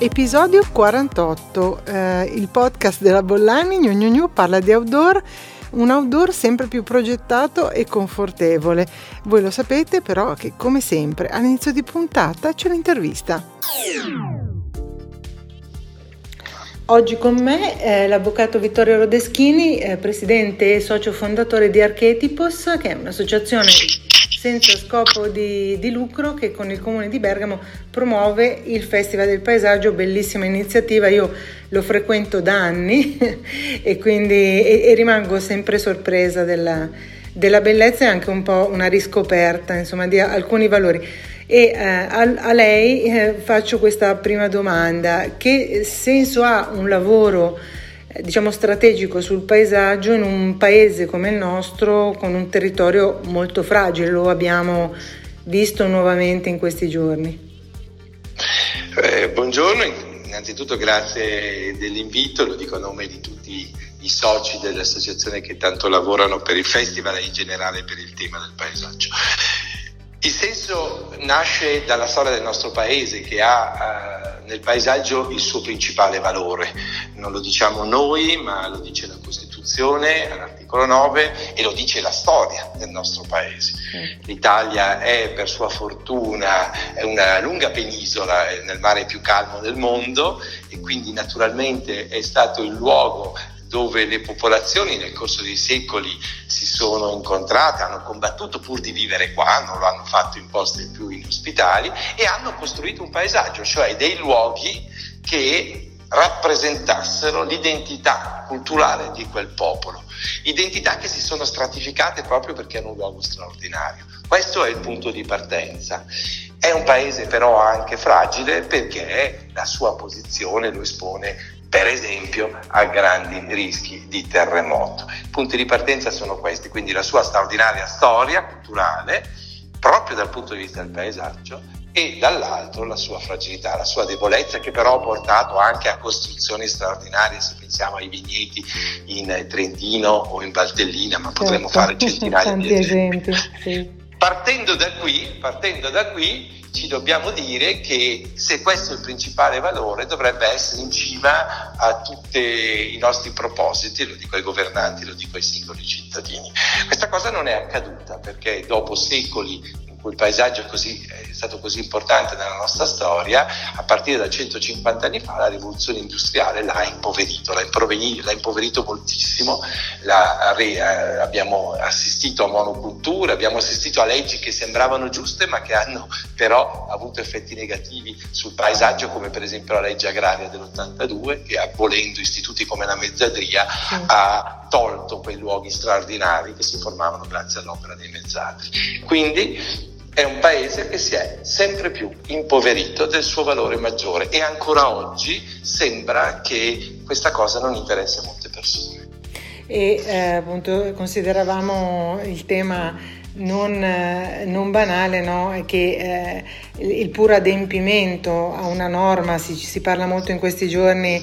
Episodio 48, eh, il podcast della Bollani, Gnu Gnu Gnu parla di outdoor, un outdoor sempre più progettato e confortevole. Voi lo sapete però che come sempre all'inizio di puntata c'è l'intervista. Oggi con me è l'avvocato Vittorio Rodeschini, eh, presidente e socio fondatore di Archetipos, che è un'associazione senza scopo di, di, lucro che con il comune di Bergamo promuove il Festival del Paesaggio, bellissima iniziativa, io lo frequento da anni e quindi e, e rimango sempre sorpresa della, della, bellezza e anche un po' una riscoperta insomma, di alcuni valori. E eh, a, a, lei eh, faccio questa prima domanda, che senso ha un lavoro diciamo strategico sul paesaggio in un paese come il nostro con un territorio molto fragile, lo abbiamo visto nuovamente in questi giorni. Eh, buongiorno, innanzitutto grazie dell'invito, lo dico a nome di tutti i soci dell'associazione che tanto lavorano per il festival e in generale per il tema del paesaggio. Il senso nasce dalla storia del nostro paese che ha eh, nel paesaggio il suo principale valore. Non lo diciamo noi, ma lo dice la Costituzione all'articolo 9 e lo dice la storia del nostro paese. L'Italia è per sua fortuna una lunga penisola nel mare più calmo del mondo e quindi naturalmente è stato il luogo dove le popolazioni nel corso dei secoli si sono incontrate, hanno combattuto pur di vivere qua, non lo hanno fatto in posti più inospitali e hanno costruito un paesaggio, cioè dei luoghi che rappresentassero l'identità culturale di quel popolo, identità che si sono stratificate proprio perché erano un luogo straordinario. Questo è il punto di partenza. È un paese però anche fragile perché la sua posizione lo espone per esempio a grandi rischi di terremoto. I punti di partenza sono questi, quindi la sua straordinaria storia culturale, proprio dal punto di vista del paesaggio, e dall'altro la sua fragilità, la sua debolezza che però ha portato anche a costruzioni straordinarie, se pensiamo ai vigneti in Trentino o in Valtellina, ma certo. potremmo fare centinaia di esempi. esempi sì. Partendo da qui, partendo da qui ci dobbiamo dire che se questo è il principale valore dovrebbe essere in cima a tutti i nostri propositi, lo dico ai governanti, lo dico ai singoli cittadini. Questa cosa non è accaduta perché dopo secoli cui il paesaggio è, così, è, stato così importante nella nostra storia, a partire da 150 anni fa la rivoluzione industriale l'ha impoverito, l'ha, l'ha impoverito moltissimo, la, eh, abbiamo assistito a monoculture, abbiamo assistito a leggi che sembravano giuste ma che hanno però avuto effetti negativi sul paesaggio come per esempio la legge agraria dell'82 che abolendo istituti come la mezzadria sì. ha tolto quei luoghi straordinari che si formavano grazie all'opera dei mezzadri. Quindi è un paese che si è sempre più impoverito del suo valore maggiore e ancora oggi sembra che questa cosa non interessi a molte persone. E eh, appunto consideravamo il tema non, eh, non banale, no? che eh, il puro adempimento a una norma, si, si parla molto in questi giorni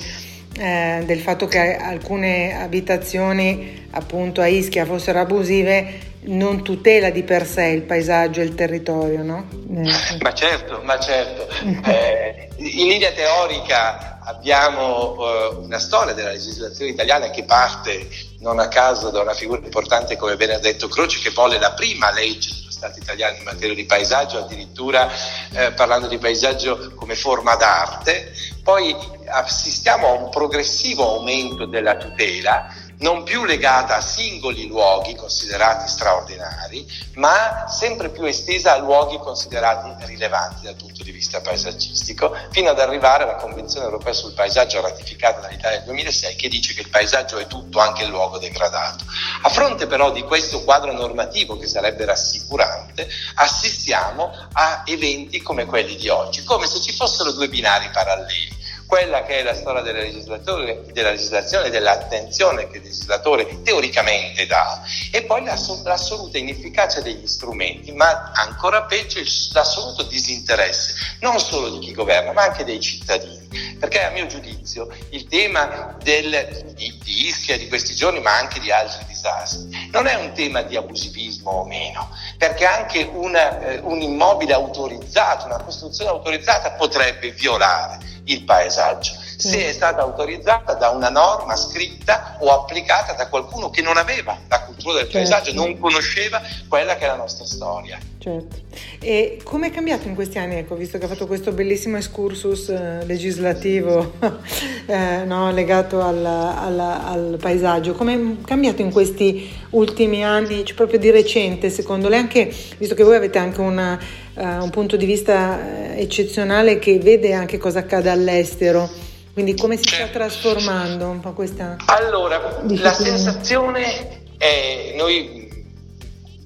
eh, del fatto che alcune abitazioni appunto a Ischia fossero abusive non tutela di per sé il paesaggio e il territorio, no? Eh. Ma certo, ma certo. Eh, in linea teorica abbiamo eh, una storia della legislazione italiana che parte non a caso da una figura importante come Benedetto Croce che volle la prima legge dello Stato italiano in materia di paesaggio, addirittura eh, parlando di paesaggio come forma d'arte. Poi assistiamo a un progressivo aumento della tutela non più legata a singoli luoghi considerati straordinari, ma sempre più estesa a luoghi considerati rilevanti dal punto di vista paesaggistico, fino ad arrivare alla Convenzione europea sul paesaggio ratificata dall'Italia nel 2006 che dice che il paesaggio è tutto, anche il luogo degradato. A fronte però di questo quadro normativo che sarebbe rassicurante, assistiamo a eventi come quelli di oggi, come se ci fossero due binari paralleli quella che è la storia della legislazione, dell'attenzione che il legislatore teoricamente dà e poi l'assoluta inefficacia degli strumenti, ma ancora peggio l'assoluto disinteresse, non solo di chi governa, ma anche dei cittadini. Perché a mio giudizio il tema del, di, di Ischia di questi giorni, ma anche di altri disastri, non è un tema di abusivismo o meno, perché anche una, eh, un immobile autorizzato, una costruzione autorizzata potrebbe violare il paesaggio se è stata autorizzata da una norma scritta o applicata da qualcuno che non aveva la cultura del certo. paesaggio, non conosceva quella che è la nostra storia. Certo. E come è cambiato in questi anni, ecco, visto che ha fatto questo bellissimo excursus eh, legislativo eh, no, legato alla, alla, al paesaggio, come è cambiato in questi ultimi anni, cioè proprio di recente secondo lei, anche, visto che voi avete anche una, uh, un punto di vista eh, eccezionale che vede anche cosa accade all'estero, quindi come si sta certo. trasformando un po' questa... Allora, la sensazione è, noi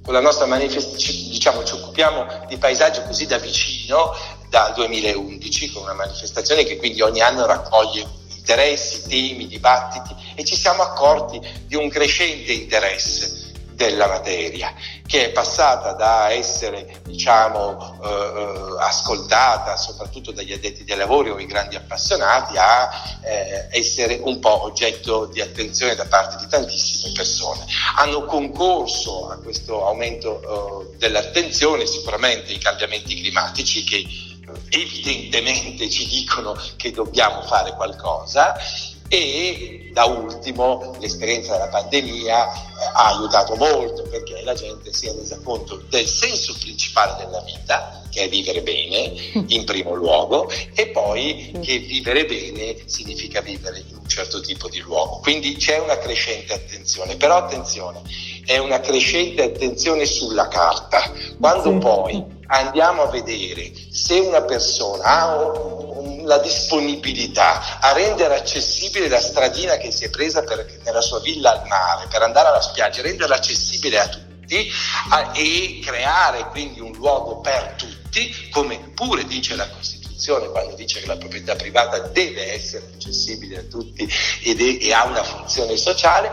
con la nostra manifestazione diciamo, ci occupiamo di paesaggio così da vicino dal 2011 con una manifestazione che quindi ogni anno raccoglie interessi, temi, dibattiti e ci siamo accorti di un crescente interesse della materia, che è passata da essere diciamo, eh, eh, ascoltata soprattutto dagli addetti dei lavori o i grandi appassionati a eh, essere un po' oggetto di attenzione da parte di tantissime persone. Hanno concorso a questo aumento eh, dell'attenzione sicuramente i cambiamenti climatici che evidentemente ci dicono che dobbiamo fare qualcosa e da ultimo l'esperienza della pandemia eh, ha aiutato molto perché la gente si è resa conto del senso principale della vita, che è vivere bene in primo luogo, e poi che vivere bene significa vivere in un certo tipo di luogo. Quindi c'è una crescente attenzione, però attenzione, è una crescente attenzione sulla carta. Quando poi andiamo a vedere se una persona ha la disponibilità a rendere accessibile la stradina che si è presa per, nella sua villa al mare per andare alla spiaggia, renderla accessibile a tutti a, e creare quindi un luogo per tutti, come pure dice la Costituzione quando dice che la proprietà privata deve essere accessibile a tutti ed è, e ha una funzione sociale,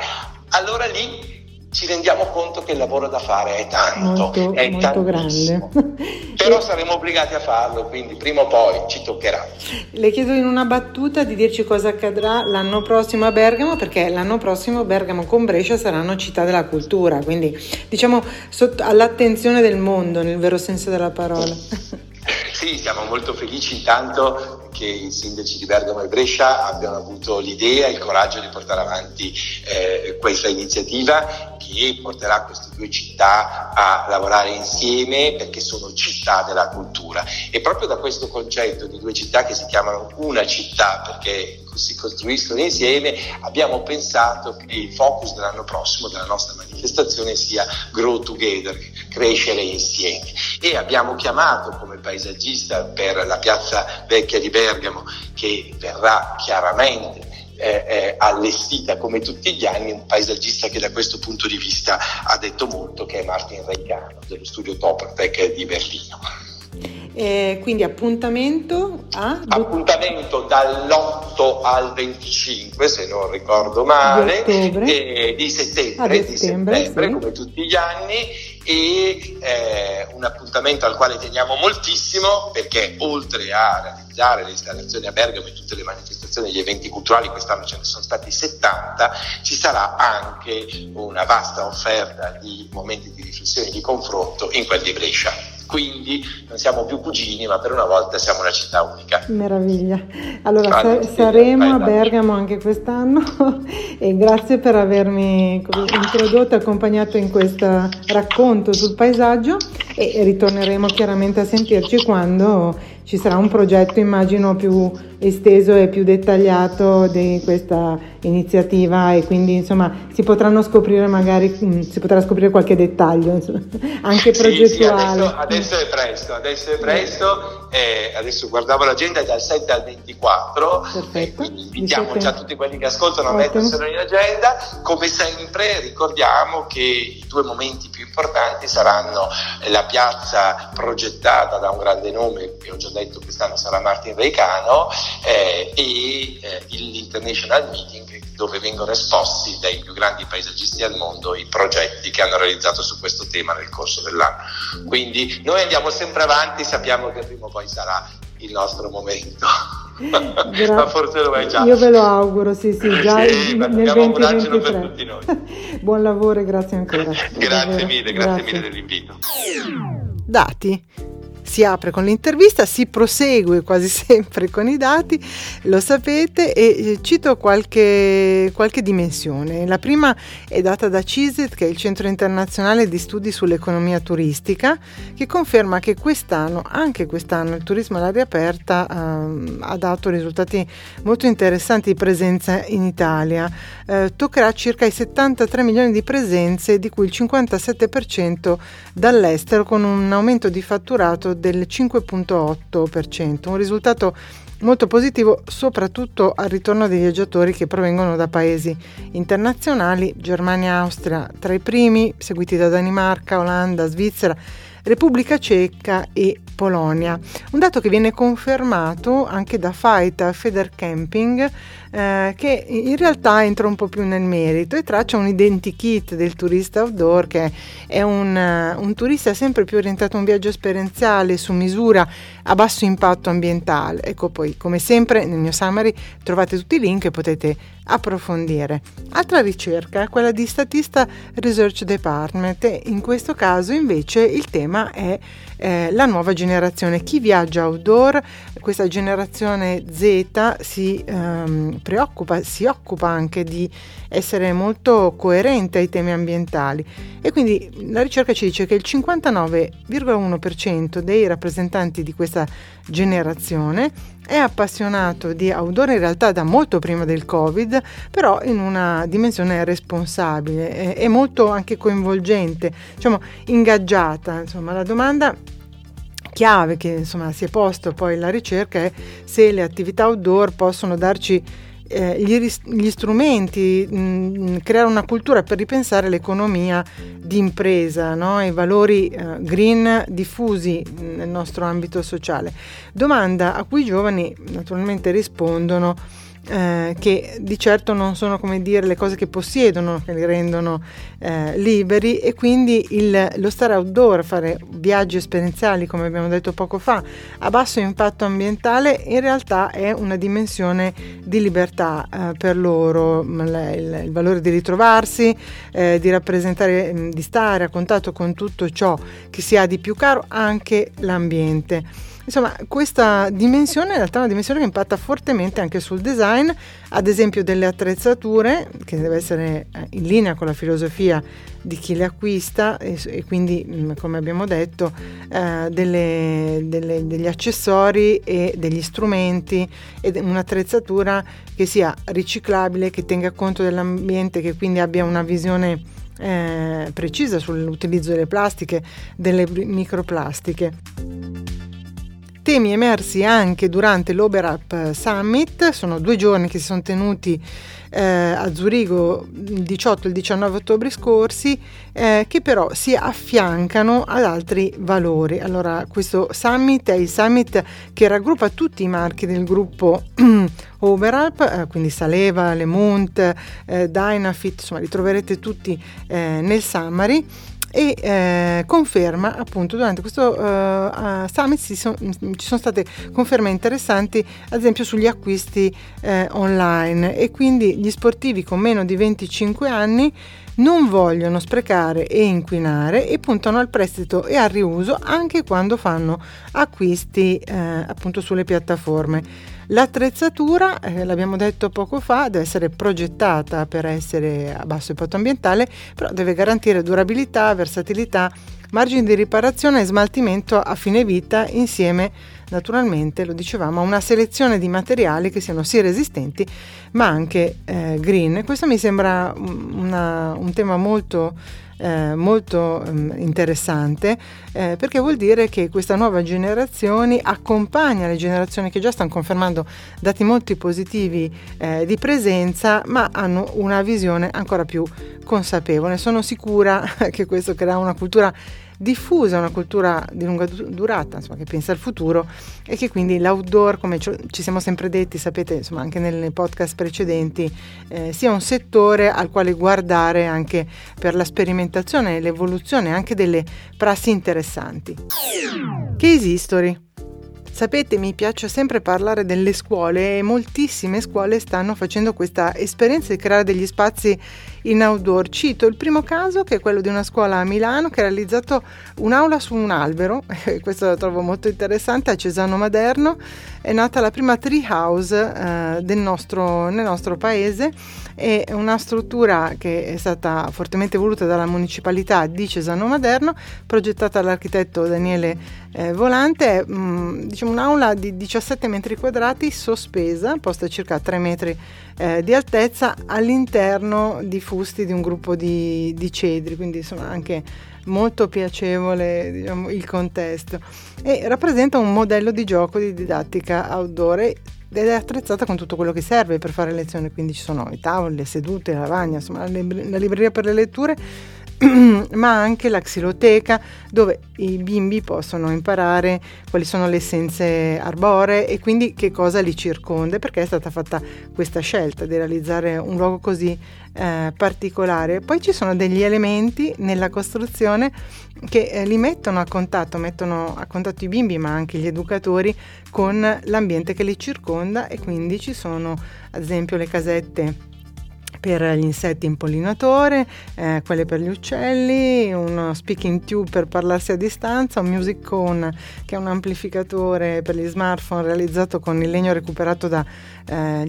allora lì ci rendiamo conto che il lavoro da fare è tanto, molto, è molto grande. Però saremo obbligati a farlo, quindi prima o poi ci toccherà. Le chiedo in una battuta di dirci cosa accadrà l'anno prossimo a Bergamo, perché l'anno prossimo Bergamo con Brescia saranno città della cultura, quindi diciamo all'attenzione del mondo nel vero senso della parola. Sì, siamo molto felici intanto che i sindaci di Bergamo e Brescia abbiano avuto l'idea e il coraggio di portare avanti eh, questa iniziativa che porterà queste due città a lavorare insieme perché sono città della cultura. E proprio da questo concetto di due città che si chiamano una città perché si costruiscono insieme, abbiamo pensato che il focus dell'anno prossimo della nostra manifestazione sia Grow Together, crescere insieme. E abbiamo chiamato come paesaggista per la piazza vecchia di Bergamo, che verrà chiaramente eh, eh, allestita come tutti gli anni un paesaggista che da questo punto di vista ha detto molto, che è Martin Reicano dello studio Toppertech di Berlino. Eh, quindi appuntamento a... Appuntamento dall'8 al 25, se non ricordo male, di, di settembre, di settembre sì. come tutti gli anni, e eh, un appuntamento al quale teniamo moltissimo perché oltre a realizzare le installazioni a Bergamo e tutte le manifestazioni e gli eventi culturali, quest'anno ce ne sono stati 70, ci sarà anche una vasta offerta di momenti di riflessione e di confronto in quel di Brescia quindi non siamo più cugini, ma per una volta siamo una città unica. Meraviglia. Allora sa- saremo a Bergamo anche quest'anno e grazie per avermi introdotto e accompagnato in questo racconto sul paesaggio e ritorneremo chiaramente a sentirci quando ci sarà un progetto immagino più esteso e più dettagliato di questa iniziativa e quindi insomma si potranno scoprire magari mm, si potrà scoprire qualche dettaglio insomma, anche progettuale. Sì, adesso, adesso, è presto, adesso è presto, eh, adesso guardavo l'agenda dal 7 al 24, Perfetto. quindi invitiamo già tutti quelli che ascoltano a metterselo in agenda, come sempre ricordiamo che i due momenti più importanti saranno la piazza progettata da un grande nome che ho già detto quest'anno sarà Martin Reicano eh, e eh, l'International Meeting dove vengono esposti dai più grandi paesaggisti al mondo i progetti che hanno realizzato su questo tema nel corso dell'anno. Quindi noi andiamo sempre avanti, sappiamo che prima o poi sarà il nostro momento. Ma forse lo vai già. Io ve lo auguro, sì, sì, già sì, nel 2023. Buon lavoro e grazie ancora. grazie mille, grazie, grazie mille dell'invito. Dati si apre con l'intervista, si prosegue quasi sempre con i dati, lo sapete, e eh, cito qualche, qualche dimensione. La prima è data da CISET, che è il Centro Internazionale di Studi sull'Economia Turistica, che conferma che quest'anno, anche quest'anno, il turismo all'aria aperta eh, ha dato risultati molto interessanti di presenza in Italia. Eh, toccherà circa i 73 milioni di presenze, di cui il 57% dall'estero, con un aumento di fatturato del 5.8%, un risultato molto positivo soprattutto al ritorno dei viaggiatori che provengono da paesi internazionali, Germania e Austria tra i primi, seguiti da Danimarca, Olanda, Svizzera, Repubblica Ceca e Polonia. Un dato che viene confermato anche da Faita Federcamping eh, che in realtà entra un po' più nel merito e traccia un identikit del turista outdoor che è un, uh, un turista sempre più orientato a un viaggio esperienziale su misura a basso impatto ambientale. Ecco poi come sempre nel mio summary trovate tutti i link e potete approfondire. Altra ricerca è quella di Statista Research Department e in questo caso invece il tema è eh, la nuova generazione. Chi viaggia outdoor, questa generazione Z si ehm, preoccupa, si occupa anche di essere molto coerente ai temi ambientali e quindi la ricerca ci dice che il 59,1% dei rappresentanti di questa generazione è appassionato di outdoor in realtà da molto prima del Covid, però in una dimensione responsabile e molto anche coinvolgente, diciamo ingaggiata. Insomma, la domanda chiave che insomma si è posto poi la ricerca è se le attività outdoor possono darci eh, gli, gli, strumenti, mh, mm, creare una cultura per ripensare l'economia di impresa, no? i valori eh, green diffusi nel nostro ambito sociale. Domanda a cui i giovani naturalmente rispondono eh, che di certo non sono come dire le cose che possiedono che li rendono eh, liberi e quindi il, lo stare outdoor, fare viaggi esperienziali come abbiamo detto poco fa a basso impatto ambientale in realtà è una dimensione di libertà eh, per loro, il, il, valore di ritrovarsi, eh, di rappresentare, mm, di stare a contatto con tutto ciò che si ha di più caro, anche l'ambiente. Insomma, questa dimensione in realtà è una dimensione che impatta fortemente anche sul design, ad esempio delle attrezzature, che deve essere eh, in linea con la filosofia di chi le acquista e, e quindi, mm, come abbiamo detto, eh, delle, delle, degli accessori e degli strumenti ed un'attrezzatura che sia riciclabile, che tenga conto dell'ambiente, che quindi abbia una visione eh, precisa sull'utilizzo delle plastiche, delle microplastiche. Temi emersi anche durante l'Oberup Summit, sono due giorni che si sono tenuti eh, a Zurigo il 18 e il 19 ottobre scorsi, eh, che però si affiancano ad altri valori. Allora, questo summit è il summit che raggruppa tutti i marchi del gruppo Oberup, eh, quindi Saleva, Lemont, eh, Dynafit, insomma li troverete tutti eh, nel summary e eh, conferma appunto durante questo uh, summit ci sono, ci sono state conferme interessanti ad esempio sugli acquisti eh, online e quindi gli sportivi con meno di 25 anni non vogliono sprecare e inquinare e puntano al prestito e al riuso anche quando fanno acquisti eh, appunto sulle piattaforme. L'attrezzatura, eh, l'abbiamo detto poco fa, deve essere progettata per essere a basso impatto ambientale, però deve garantire durabilità, versatilità, margini di riparazione e smaltimento a fine vita insieme naturalmente, lo dicevamo, a una selezione di materiali che siano sì resistenti ma anche eh, green. Questo mi sembra una, un tema molto eh, molto um, interessante eh, perché vuol dire che questa nuova generazione accompagna le generazioni che già stanno confermando dati molto positivi eh, di presenza ma hanno una visione ancora più consapevole. Sono sicura che questo crea una cultura diffusa, una cultura di lunga durata, insomma, che pensa al futuro e che quindi l'outdoor, come ci siamo sempre detti, sapete, insomma, anche nei podcast precedenti, eh, sia un settore al quale guardare anche per la sperimentazione e l'evoluzione anche delle prassi interessanti. Case History. Sapete, mi piace sempre parlare delle scuole e moltissime scuole stanno facendo questa esperienza di creare degli spazi in outdoor. Cito il primo caso che è quello di una scuola a Milano che ha realizzato un'aula su un albero, questo lo trovo molto interessante, a Cesano Maderno è nata la prima tree house eh, del nostro, nel nostro paese, è una struttura che è stata fortemente voluta dalla municipalità di Cesano Maderno, progettata dall'architetto Daniele eh, Volante, mh, mm, diciamo un'aula di 17 metri quadrati sospesa, posta circa 3 metri eh, di altezza all'interno di fusti di un gruppo di, di cedri, quindi insomma anche molto piacevole diciamo, il contesto. E rappresenta un modello di gioco di didattica outdoor ed è attrezzata con tutto quello che serve per fare lezioni, quindi ci sono i tavoli, le sedute, la lavagna, insomma la, la libreria per le letture ma anche la xiloteca dove i bimbi possono imparare quali sono le essenze arboree e quindi che cosa li circonda perché è stata fatta questa scelta di realizzare un luogo così eh, particolare. Poi ci sono degli elementi nella costruzione che eh, li mettono a contatto, mettono a contatto i bimbi ma anche gli educatori con l'ambiente che li circonda e quindi ci sono ad esempio le casette per gli insetti impollinatore, eh, quelle per gli uccelli, uno speaking tube per parlarsi a distanza, un music cone che è un amplificatore per gli smartphone realizzato con il legno recuperato dagli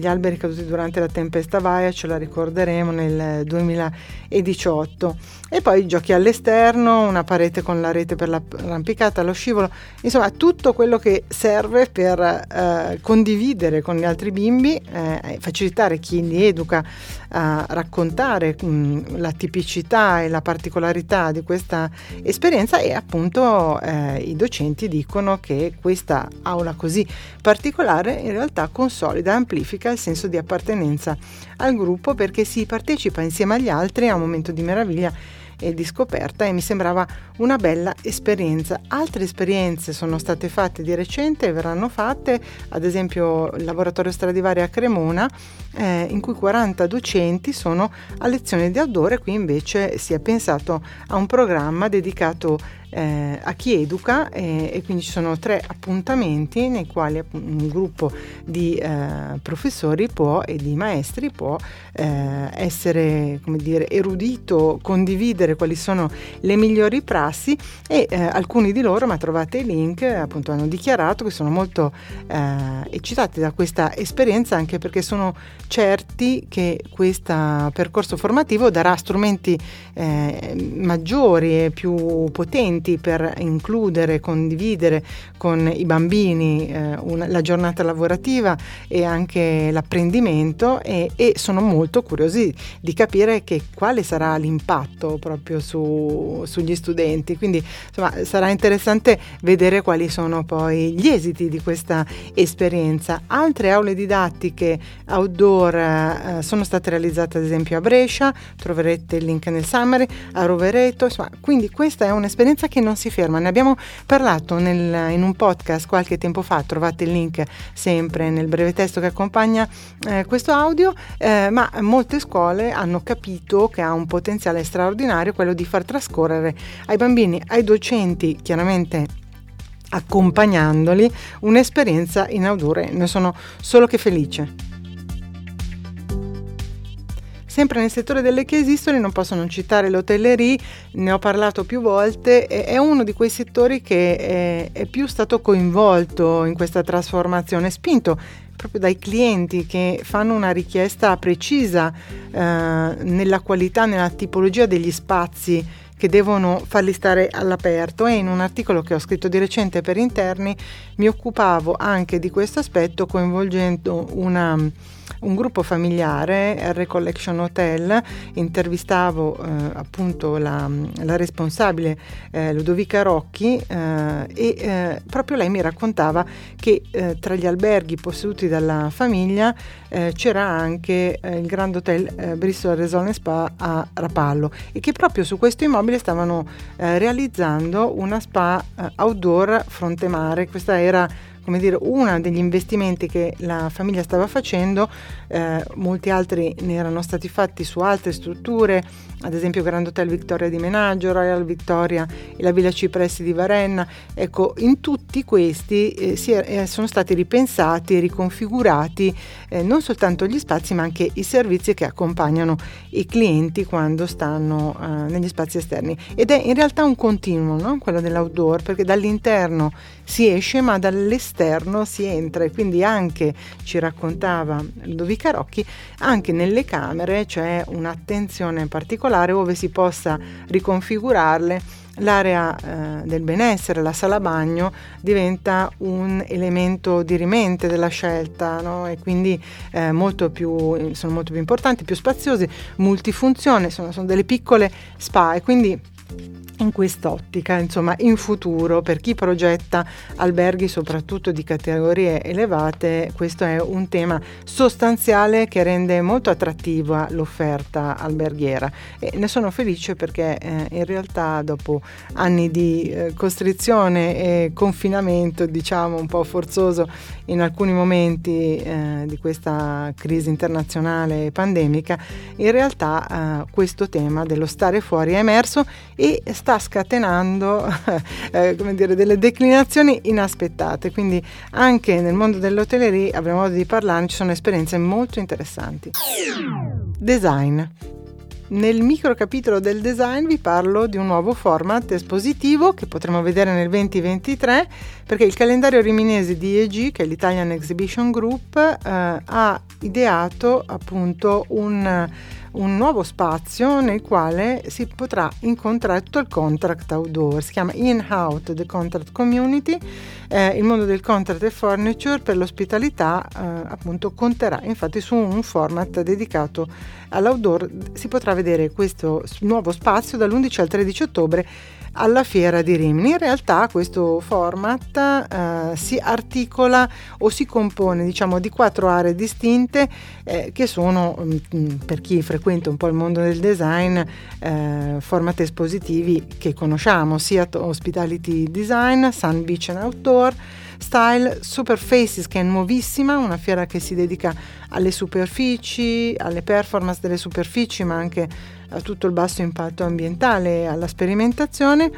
eh, alberi caduti durante la tempesta Vaia, ce la ricorderemo nel 2018. E poi giochi all'esterno, una parete con la rete per l'arrampicata, lo scivolo, insomma tutto quello che serve per eh, condividere con gli altri bimbi, eh, facilitare chi li educa a raccontare mh, mm, la tipicità e la particolarità di questa esperienza e appunto eh, i docenti dicono che questa aula così particolare in realtà consolida amplifica il senso di appartenenza al gruppo perché si partecipa insieme agli altri a un momento di meraviglia e di scoperta e mi sembrava una bella esperienza. Altre esperienze sono state fatte di recente e verranno fatte, ad esempio il laboratorio Stradivari a Cremona, eh, in cui 40 docenti sono a lezione di outdoor e qui invece si è pensato a un programma dedicato eh, a chi educa eh, e quindi ci sono tre appuntamenti nei quali un gruppo di eh, professori può, e di maestri può eh, essere come dire, erudito, condividere quali sono le migliori prassi e eh, alcuni di loro, ma trovate i link, appunto hanno dichiarato che sono molto eh, eccitati da questa esperienza anche perché sono certi che questo percorso formativo darà strumenti maggiori e più potenti strumenti per includere, condividere con i bambini eh, una, la giornata lavorativa e anche l'apprendimento e, e, sono molto curiosi di capire che quale sarà l'impatto proprio su, sugli studenti. Quindi insomma sarà interessante vedere quali sono poi gli esiti di questa esperienza. Altre aule didattiche outdoor eh, sono state realizzate ad esempio a Brescia, troverete il link nel summary, a Rovereto, insomma, quindi questa è un'esperienza che non si ferma. Ne abbiamo parlato nel, in un podcast qualche tempo fa, trovate il link sempre nel breve testo che accompagna eh, questo audio, eh, ma molte scuole hanno capito che ha un potenziale straordinario quello di far trascorrere ai bambini, ai docenti, chiaramente accompagnandoli, un'esperienza in outdoor e ne sono solo che felice. Sempre nel settore delle che esistono non posso non citare l'hotellerie, ne ho parlato più volte, è uno di quei settori che è, è più stato coinvolto in questa trasformazione, spinto proprio dai clienti che fanno una richiesta precisa eh, nella qualità, nella tipologia degli spazi che devono farli stare all'aperto. E in un articolo che ho scritto di recente per interni mi occupavo anche di questo aspetto coinvolgendo una un gruppo familiare, Recollection Hotel, intervistavo eh, appunto la, la responsabile eh, Ludovica Rocchi eh, e eh, proprio lei mi raccontava che eh, tra gli alberghi posseduti dalla famiglia c'era anche il Grand Hotel Bristol Resort Spa a Rapallo e che proprio su questo immobile stavano realizzando una spa outdoor fronte mare. Questa era come dire, uno degli investimenti che la famiglia stava facendo, eh, molti altri ne erano stati fatti su altre strutture, ad esempio Grand Hotel Victoria di Menaggio, Royal Victoria e la Villa Cipressi di Varenna. Ecco, in tutti questi eh, è, eh, sono stati ripensati e riconfigurati eh, non soltanto gli spazi ma anche i servizi che accompagnano i clienti quando stanno eh, negli spazi esterni ed è in realtà un continuo, no? quello dell'outdoor, perché dall'interno si esce ma dall'esterno si entra e quindi anche, ci raccontava Ludovica Rocchi, anche nelle camere c'è un'attenzione particolare dove si possa riconfigurarle l'area eh, del benessere, la sala bagno, diventa un elemento dirimente della scelta no? e quindi eh, molto più, sono molto più importanti, più spaziosi, multifunzione, sono, sono delle piccole spa e quindi in quest'ottica, insomma, in futuro per chi progetta alberghi soprattutto di categorie elevate, questo è un tema sostanziale che rende molto attrattiva l'offerta alberghiera. E ne sono felice perché eh, in realtà dopo anni di eh, costrizione e confinamento, diciamo un po' forzoso in alcuni momenti eh, di questa crisi internazionale pandemica, in realtà eh, questo tema dello stare fuori è emerso e sta scatenando eh, come dire, delle declinazioni inaspettate. Quindi anche nel mondo dell'hotellerie avremo modo di parlare, ci sono esperienze molto interessanti. Design. Nel micro capitolo del design vi parlo di un nuovo format espositivo che potremo vedere nel 2023 perché il calendario riminese di EG, che è l'Italian Exhibition Group, eh, ha ideato appunto un un nuovo spazio nel quale si potrà incontrare tutto il contract outdoor, si chiama In-Out The Contract Community, eh, il mondo del contract e furniture per l'ospitalità eh, appunto conterà infatti su un format dedicato all'outdoor, si potrà vedere questo nuovo spazio dall'11 al 13 ottobre alla fiera di Rimini. In realtà questo format eh, si articola o si compone diciamo, di quattro aree distinte eh, che sono, mh, mm, mm, per chi frequenta un po' il mondo del design, eh, format espositivi che conosciamo, sia Hospitality Design, Sun Beach and Outdoor, Style Superfaces che è nuovissima, una fiera che si dedica alle superfici, alle performance delle superfici, ma anche a tutto il basso impatto ambientale, alla sperimentazione.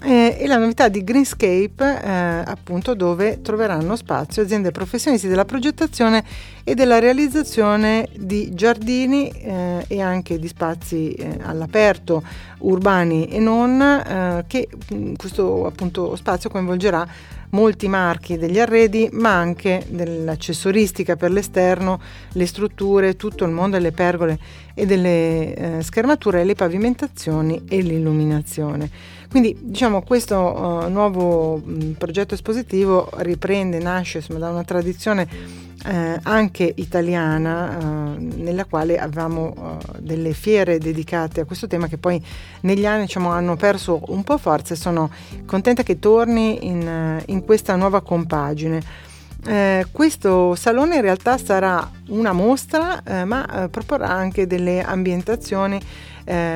Eh, e la novità di Greenscape, eh, appunto, dove troveranno spazio aziende professionisti della progettazione e della realizzazione di giardini eh, e anche di spazi eh, all'aperto, urbani e non, eh, che mm, questo appunto spazio coinvolgerà molti marchi degli arredi, ma anche dell'accessoristica per l'esterno, le strutture, tutto il mondo delle pergole e delle eh, schermature, le pavimentazioni e l'illuminazione. Quindi diciamo questo uh, nuovo mh, progetto espositivo riprende, nasce insomma, da una tradizione eh, anche italiana eh, nella quale avevamo eh, delle fiere dedicate a questo tema che poi negli anni diciamo, hanno perso un po' forza e sono contenta che torni in, eh, in questa nuova compagine. Eh, questo salone in realtà sarà una mostra eh, ma eh, proporrà anche delle ambientazioni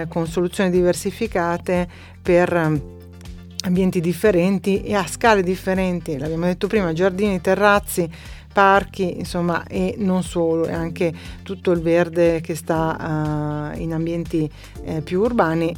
con soluzioni diversificate per ambienti differenti e a scale differenti, l'abbiamo detto prima, giardini, terrazzi, parchi, insomma, e non solo, e anche tutto il verde che sta uh, in ambienti eh, più urbani,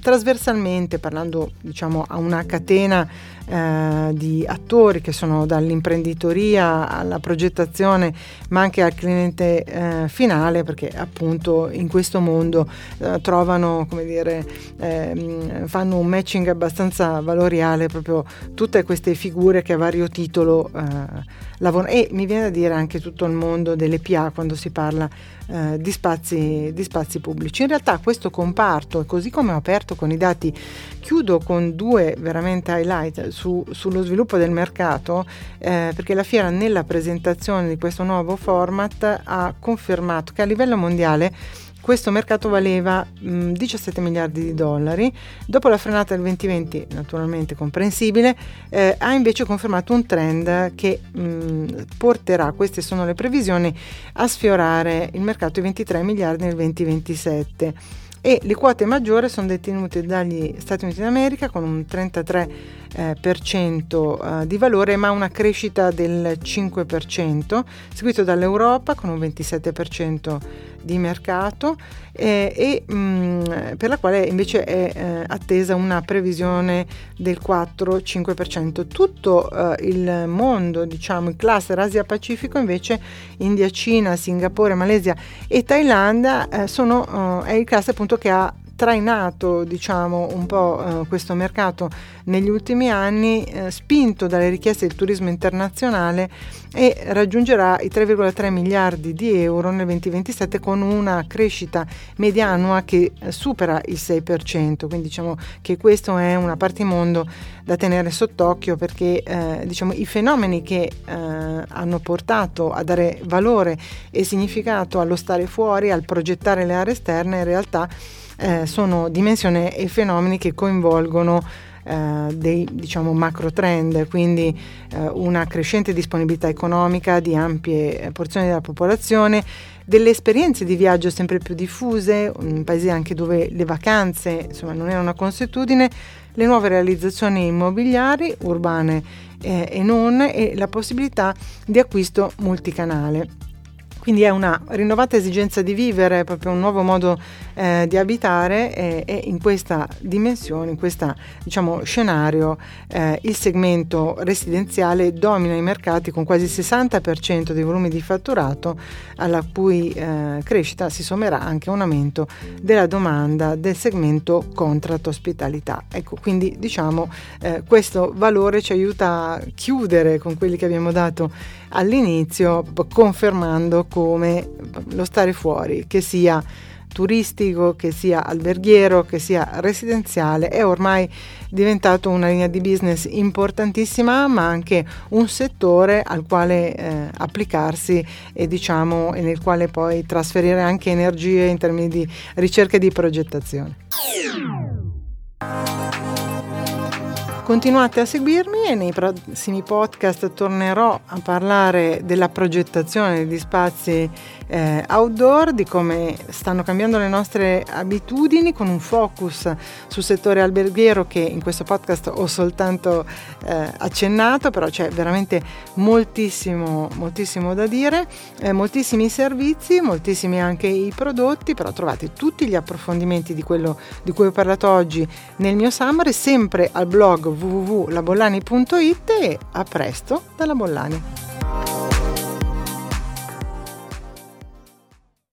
trasversalmente parlando diciamo a una catena eh, di attori che sono dall'imprenditoria alla progettazione ma anche al cliente eh, finale perché appunto in questo mondo eh, trovano come dire ehm, fanno un matching abbastanza valoriale proprio tutte queste figure che a vario titolo eh, lavorano. E mi viene da dire anche tutto il mondo delle PA quando si parla eh, di, spazi, di, spazi, pubblici. In realtà questo comparto, così come ho aperto con i dati, chiudo con due veramente highlight su, sullo sviluppo del mercato, eh, perché la fiera nella presentazione di questo nuovo format ha confermato che a livello mondiale questo mercato valeva mh, 17 miliardi di dollari, dopo la frenata del 2020, naturalmente comprensibile, eh, ha invece confermato un trend che mh, porterà, queste sono le previsioni, a sfiorare il mercato di 23 miliardi nel 2027 e le quote maggiori sono detenute dagli Stati Uniti d'America con un 33% eh, cento, eh, di valore ma una crescita del 5%, seguito dall'Europa con un 27% di mercato eh, e mh, mm, per la quale invece è eh, attesa una previsione del 4-5%. Tutto eh, il mondo, diciamo il cluster Asia-Pacifico invece India, Cina, Singapore, Malesia e Thailandia eh, sono, è il cluster appunto che ha trainato diciamo, un po' eh, questo mercato negli ultimi anni, eh, spinto dalle richieste del turismo internazionale e raggiungerà i 3,3 miliardi di euro nel 2027 con una crescita media annua che eh, supera il 6%, quindi diciamo che questo è una parte mondo da tenere sott'occhio perché eh, diciamo, i fenomeni che eh, hanno portato a dare valore e significato allo stare fuori, al progettare le aree esterne in realtà eh, sono dimensioni e fenomeni che coinvolgono eh, dei diciamo, macro trend, quindi eh, una crescente disponibilità economica di ampie eh, porzioni della popolazione, delle esperienze di viaggio sempre più diffuse, in paesi anche dove le vacanze insomma, non erano una consuetudine, le nuove realizzazioni immobiliari urbane eh, e non e la possibilità di acquisto multicanale. Quindi è una rinnovata esigenza di vivere, proprio un nuovo modo eh, di abitare e, e, in questa dimensione, in questo diciamo, scenario, eh, il segmento residenziale domina i mercati con quasi il 60% dei volumi di fatturato, alla cui eh, crescita si sommerà anche un aumento della domanda del segmento contract ospitalità. Ecco, quindi diciamo eh, questo valore ci aiuta a chiudere con quelli che abbiamo dato all'inizio, confermando come lo stare fuori, che sia turistico, che sia alberghiero, che sia residenziale, è ormai diventato una linea di business importantissima, ma anche un settore al quale eh, applicarsi e diciamo e nel quale poi trasferire anche energie in termini di ricerca e di progettazione. Continuate a seguirmi e nei prossimi podcast tornerò a parlare della progettazione degli spazi eh, outdoor, di come stanno cambiando le nostre abitudini con un focus sul settore alberghiero che in questo podcast ho soltanto eh, accennato, però c'è veramente moltissimo, moltissimo da dire, eh, moltissimi servizi, moltissimi anche i prodotti, però trovate tutti gli approfondimenti di quello di cui ho parlato oggi nel mio summary, sempre al blog www.labollani.it e a presto dalla Bollani.